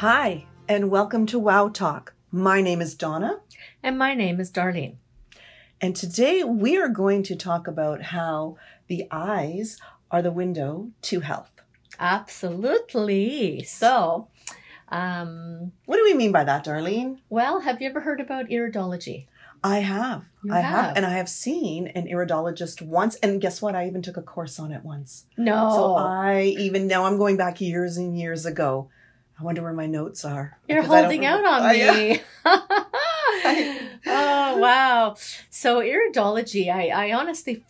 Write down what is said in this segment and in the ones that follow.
Hi, and welcome to Wow Talk. My name is Donna, And my name is Darlene. and today we are going to talk about how the eyes are the window to health. Absolutely. So, um, What do we mean by that, Darlene? well, have you ever heard about iridology? I have. You I have. have. And I have seen an iridologist once. And guess what? I even took a course on it once. No. So I even now I'm going back years and years ago. I wonder where my notes are. You're because I don't holding out on oh, I- me. oh, wow. So, iridology, I, I honestly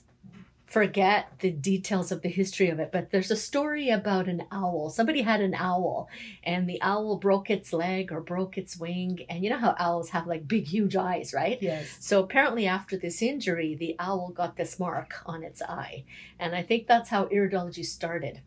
forget the details of the history of it, but there's a story about an owl. Somebody had an owl, and the owl broke its leg or broke its wing. And you know how owls have like big, huge eyes, right? yes. So apparently, after this injury, the owl got this mark on its eye, and I think that's how iridology started.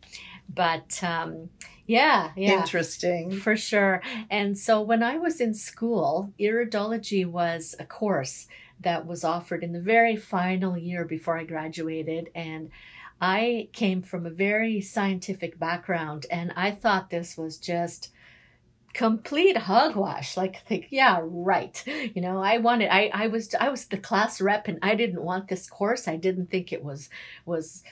But um, yeah, yeah, Interesting. for sure. And so when I was in school, iridology was a course that was offered in the very final year before I graduated, and I came from a very scientific background, and I thought this was just complete hogwash like think yeah right. You know i wanted i i was i was the class rep and i didn't want this course. I didn't think it was was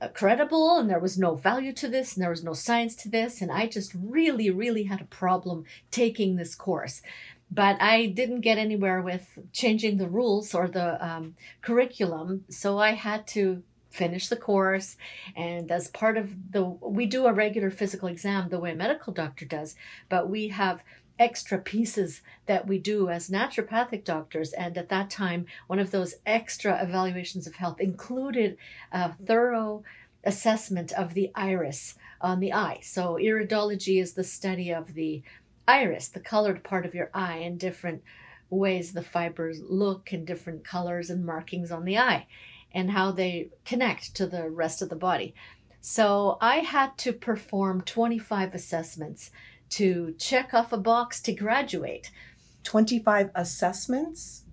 uh, credible and there was no value to this and there was no science to this and i just really really had a problem taking this course but i didn't get anywhere with changing the rules or the um, curriculum. So i had to finish the course and as part of the we do a regular physical exam the way a medical doctor does but we have extra pieces that we do as naturopathic doctors. And at that time one of those extra evaluations of health included a thorough assessment of the iris on the eye. So iridology is the study of the iris the colored part of your eye and different ways the fibers look and different colors and markings on the eye and how they connect to the rest of the body. So I had to perform 25 assessments to check off a box to graduate. 25 assessments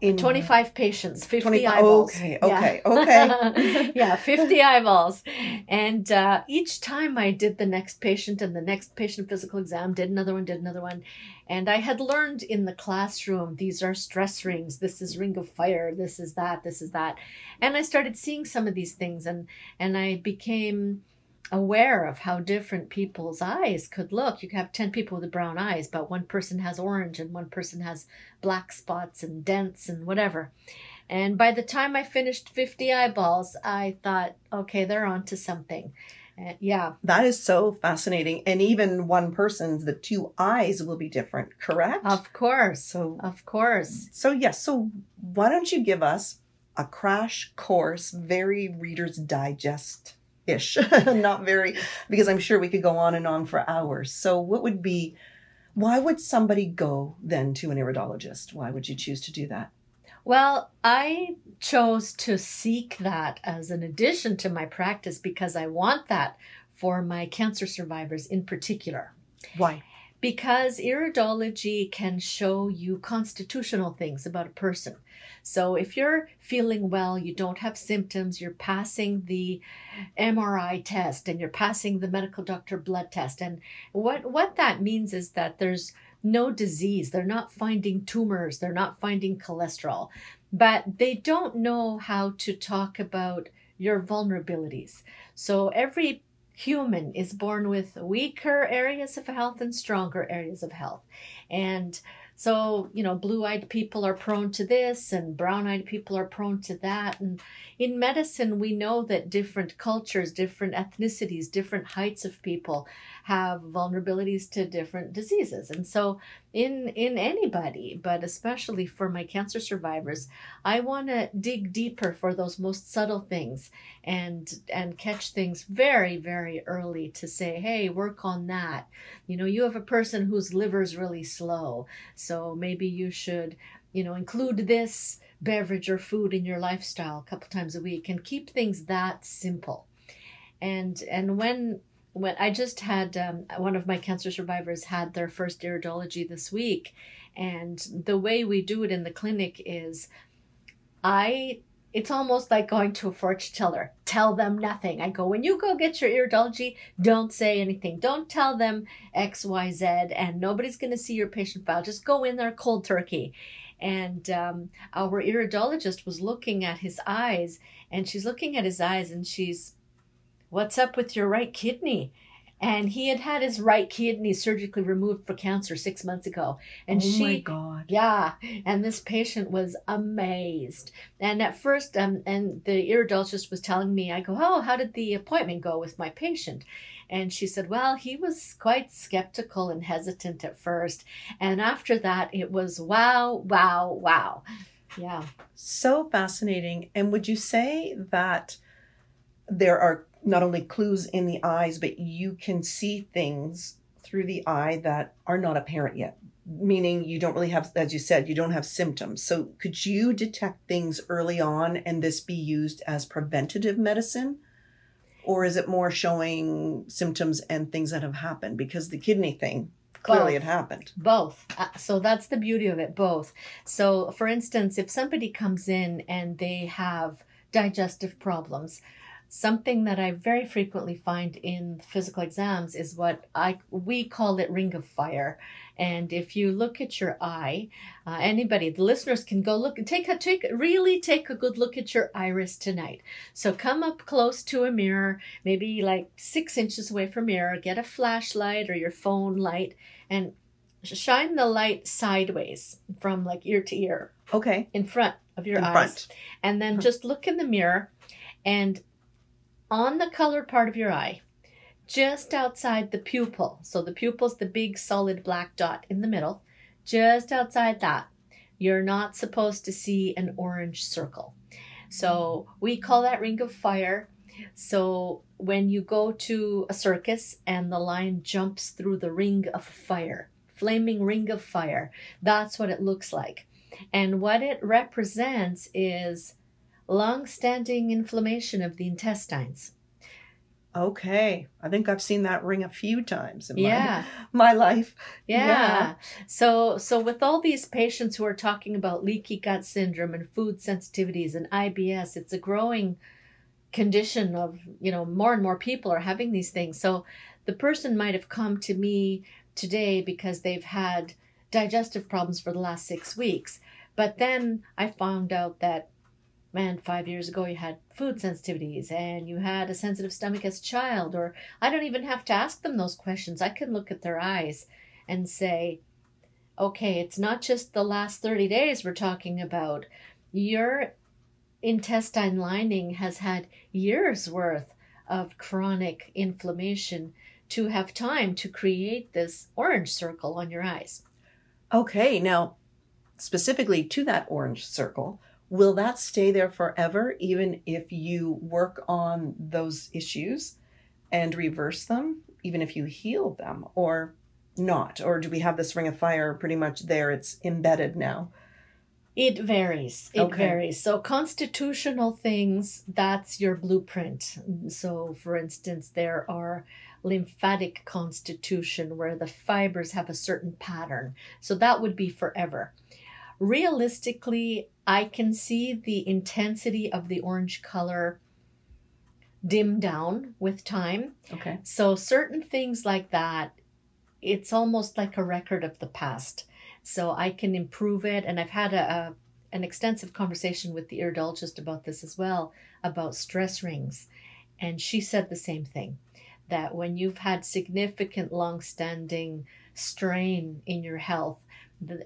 in 25 patients, 50 25 eyeballs. okay, Yeah. okay, okay. yeah, 50 eyeballs. And uh, each time I did the next patient and the next patient physical exam, did another one, did another one. And I had learned in the classroom these are stress rings, this is ring of fire, this is that, this is that. And I started seeing some of these things and and I became aware of how different people's eyes could look. You could have 10 people with brown eyes, but one person has orange and one person has black spots and dents and whatever. And by the time I finished 50 eyeballs, I thought, okay, they're on to something. Uh, yeah, That is so fascinating. And even one person's, the two eyes will be different, correct? of course. so, Of course. so yes. So why don't you give us a crash course, very Reader's Digest ish, not very, because I'm sure we could go on and on for hours. So what would be, why would somebody go then to an iridologist? Why would you choose to do that? Well, I chose to seek that as an addition to my practice because I want that for my cancer survivors in particular. Why? Because iridology can show you constitutional things about a person. So if you're feeling well, you don't have symptoms, you're passing the MRI test and you're passing the medical doctor blood test. And what, what that means is that there's no disease. They're not finding tumors, they're not finding cholesterol, but they don't know how to talk about your vulnerabilities. So every human is born with weaker areas of health and stronger areas of health. And so, you know, blue eyed people are prone to this and brown eyed people are prone to that. And in medicine, we know that different cultures, different ethnicities, different heights of people have vulnerabilities to different diseases. And so, in, in anybody, but especially for my cancer survivors, I want to dig deeper for those most subtle things and and catch things very very early to say hey work on that. You know you have a person whose liver's really slow so maybe you should you know include this beverage or food in your lifestyle a couple times a week and keep things that simple. And and when when I just had um, one of my cancer survivors had their first iridology this week, and the way we do it in the clinic is, I it's almost like going to a fortune teller. Tell them nothing. I go, when you go get your iridology, don't say anything. Don't tell them X, Y, Z, and nobody's going to see your patient file. Just go in there cold turkey. And um, our iridologist was looking at his eyes, and she's looking at his eyes, and she's, What's up with your right kidney? and he had had his right kidney surgically removed for cancer six months ago. And oh she my God. yeah. And this patient was amazed. And at first um and the iridologist was telling me i go oh how did the appointment go with my patient? And she said well he was quite skeptical and hesitant at first. And after that it was wow wow wow. Yeah. So fascinating. And would you say that there are not only clues in the eyes, but you can see things through the eye that are not apparent yet? Meaning you don't really have, as you said, you don't have symptoms. So could you detect things early on and this be used as preventative medicine? Or is it more showing symptoms and things that have happened? Because the kidney thing, clearly Both. it happened. Both. Uh, so that's the beauty of it, both. So, for instance, if somebody comes in and they have digestive problems, something that I very frequently find in physical exams is what I we call it ring of fire. And if you look at your eye, uh, anybody, the listeners can go look, take a take really take a good look at your iris tonight. So come up close to a mirror, maybe like six inches away from mirror, get a flashlight or your phone light, and shine the light sideways from like ear to ear Okay. in front of your in eyes front. and then Mhm. just look in the mirror and on the colored part of your eye just outside the pupil. So the pupil's the big solid black dot in the middle. Just outside that you're not supposed to see an orange circle. So we call that ring of fire. So when you go to a circus and the lion jumps through the ring of fire flaming ring of fire that's what it looks like. And what it represents is long-standing inflammation of the intestines. Okay. I think I've seen that ring a few times in Yeah, my, my life. yeah. Yeah. So so with all these patients who are talking about leaky gut syndrome and food sensitivities and IBS, it's a growing condition of, you know, more and more people are having these things. So the person might have come to me today because they've had digestive problems for the last 6 weeks. But then I found out that man, five years ago you had food sensitivities and you had a sensitive stomach as a child, or I don't even have to ask them those questions. I can look at their eyes and say, okay, it's not just the last 30 days we're talking about. Your intestine lining has had years worth of chronic inflammation to have time to create this orange circle on your eyes. Okay. Now, specifically to that orange circle, will that stay there forever, even if you work on those issues and reverse them, even if you heal them, or not? Or do we have this ring of fire pretty much there? It's embedded now. It varies. It Okay. varies. So, constitutional things, that's your blueprint. So, for instance, there are lymphatic constitution where the fibers have a certain pattern. So, that would be forever. Realistically, I can see the intensity of the orange color dim down with time. Okay. So certain things like that, it's almost like a record of the past. So I can improve it, and I've had a, a an extensive conversation with the iridologist about this as well about stress rings, and she said the same thing that when you've had significant, long-standing strain in your health, th-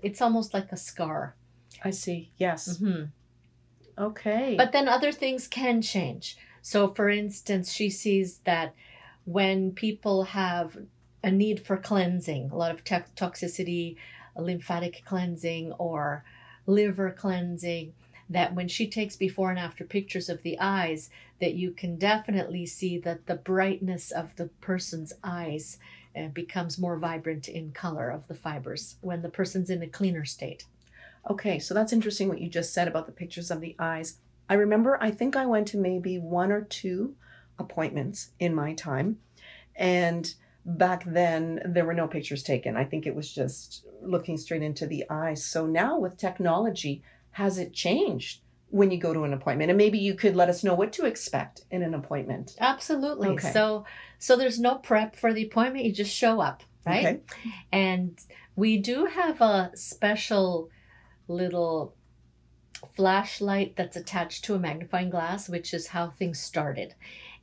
it's almost like a scar. I see. Yes. Mhm. Okay. But then other things can change. So, for instance, she sees that when people have a need for cleansing, a lot of to- toxicity, lymphatic cleansing, or liver cleansing, that when she takes before and after pictures of the eyes, that you can definitely see that the brightness of the person's eyes uh, becomes more vibrant in color of the fibers when the person's in a cleaner state. Okay, so that's interesting what you just said about the pictures of the eyes. I remember, I think I went to maybe one or two appointments in my time. And back then, there were no pictures taken. I think it was just looking straight into the eyes. So now with technology, has it changed? when you go to an appointment and maybe you could let us know what to expect in an appointment Absolutely. Okay. So so there's no prep for the appointment. You just show up, right? okay And we do have a special little flashlight that's attached to a magnifying glass, which is how things started.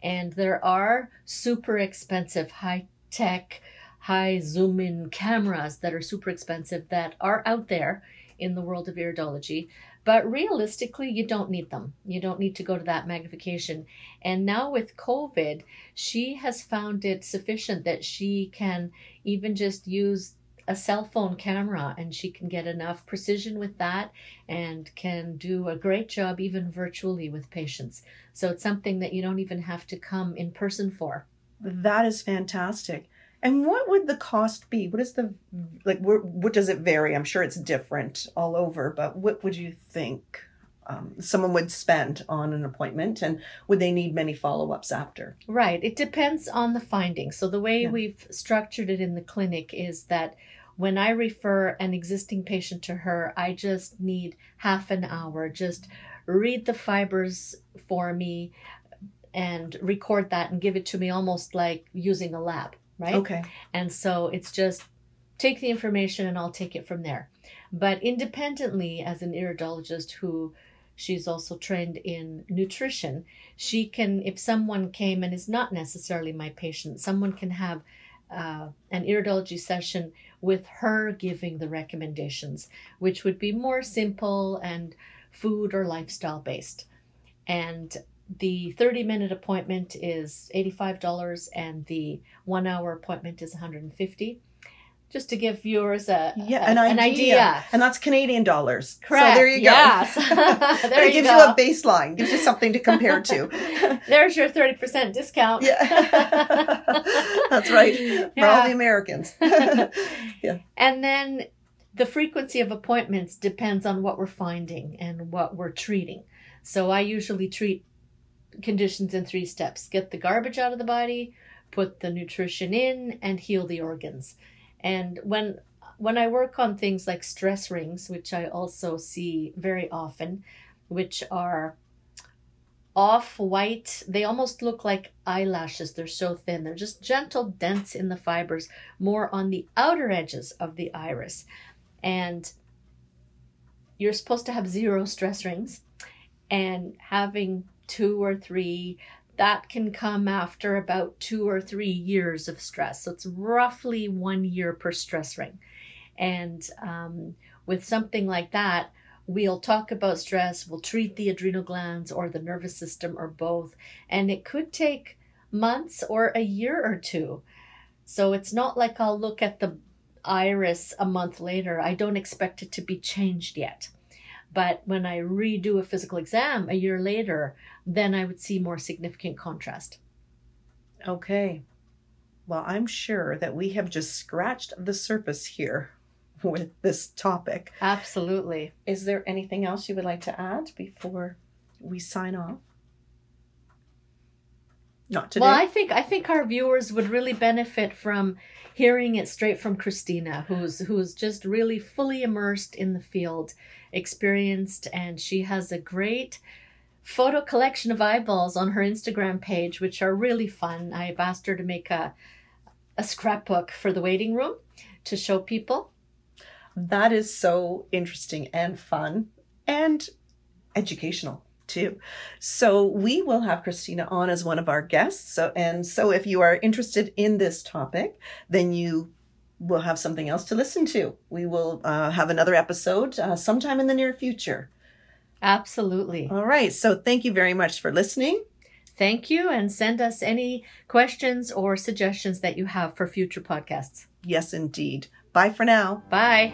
And there are super expensive, high tech, high zoom in cameras that are super expensive that are out there in the world of iridology. But realistically, you don't need them. You don't need to go to that magnification. And now with COVID, she has found it sufficient that she can even just use a cell phone camera and she can get enough precision with that and can do a great job even virtually with patients. So it's something that you don't even have to come in person for. that is fantastic and what would the cost be what is the like where, what does it vary i'm sure it's different all over but what would you think um, someone would spend on an appointment and would they need many follow-ups after Right. It depends on the findings. So the way Yeah. we've structured it in the clinic is that when I refer an existing patient to her, I just need half an hour. Just read the fibers for me and record that and give it to me almost like using a lab, right? okay And so it's just take the information and I'll take it from there. But independently, as an iridologist who she's also trained in nutrition, she can, if someone came and is not necessarily my patient, someone can have uh, an iridology session with her giving the recommendations, which would be more simple and food or lifestyle based. And the 30 minute appointment is $85 and the one hour appointment is 150 just to give viewers a, Yeah, a- an an idea. idea. and that's canadian dollars Correct. so there you go Yes. But there it gives go. you a baseline gives you something to compare to There's your 30% discount. Yeah. That's right. For all the Americans. Yeah. And then the frequency of appointments depends on what we're finding and what we're treating. So I usually treat conditions in three steps get the garbage out of the body, put the nutrition in, and heal the organs. And when when I work on things like stress rings, which I also see very often, which are off white, they almost look like eyelashes. They're so thin. They're just gentle dents in the fibers, more on the outer edges of the iris. And you're supposed to have zero stress rings, and having two or three that can come after about two or three years of stress. So it's roughly one year per stress ring. And um, with something like that, we'll talk about stress, we'll treat the adrenal glands or the nervous system or both. And it could take months or a year or two. So it's not like I'll look at the iris a month later. I don't expect it to be changed yet. But when I redo a physical exam a year later, then I would see more significant contrast. okay. Well, I'm sure that we have just scratched the surface here with this topic. Absolutely. Is there anything else you would like to add before we sign off? Not today. Well, I think I think our viewers would really benefit from hearing it straight from Christina, who's who's just really fully immersed in the field, experienced, and she has a great photo collection of eyeballs on her Instagram page, which are really fun. I've asked her to make a a scrapbook for the waiting room to show people. That is so interesting and fun and educational too. So we will have Christina on as one of our guests. So and so if you are interested in this topic, then you will have something else to listen to. We will uh, have another episode uh, sometime in the near future. Absolutely. All right. So thank you very much for listening. Thank you, and send us any questions or suggestions that you have for future podcasts. Yes, indeed. Bye for now. Bye.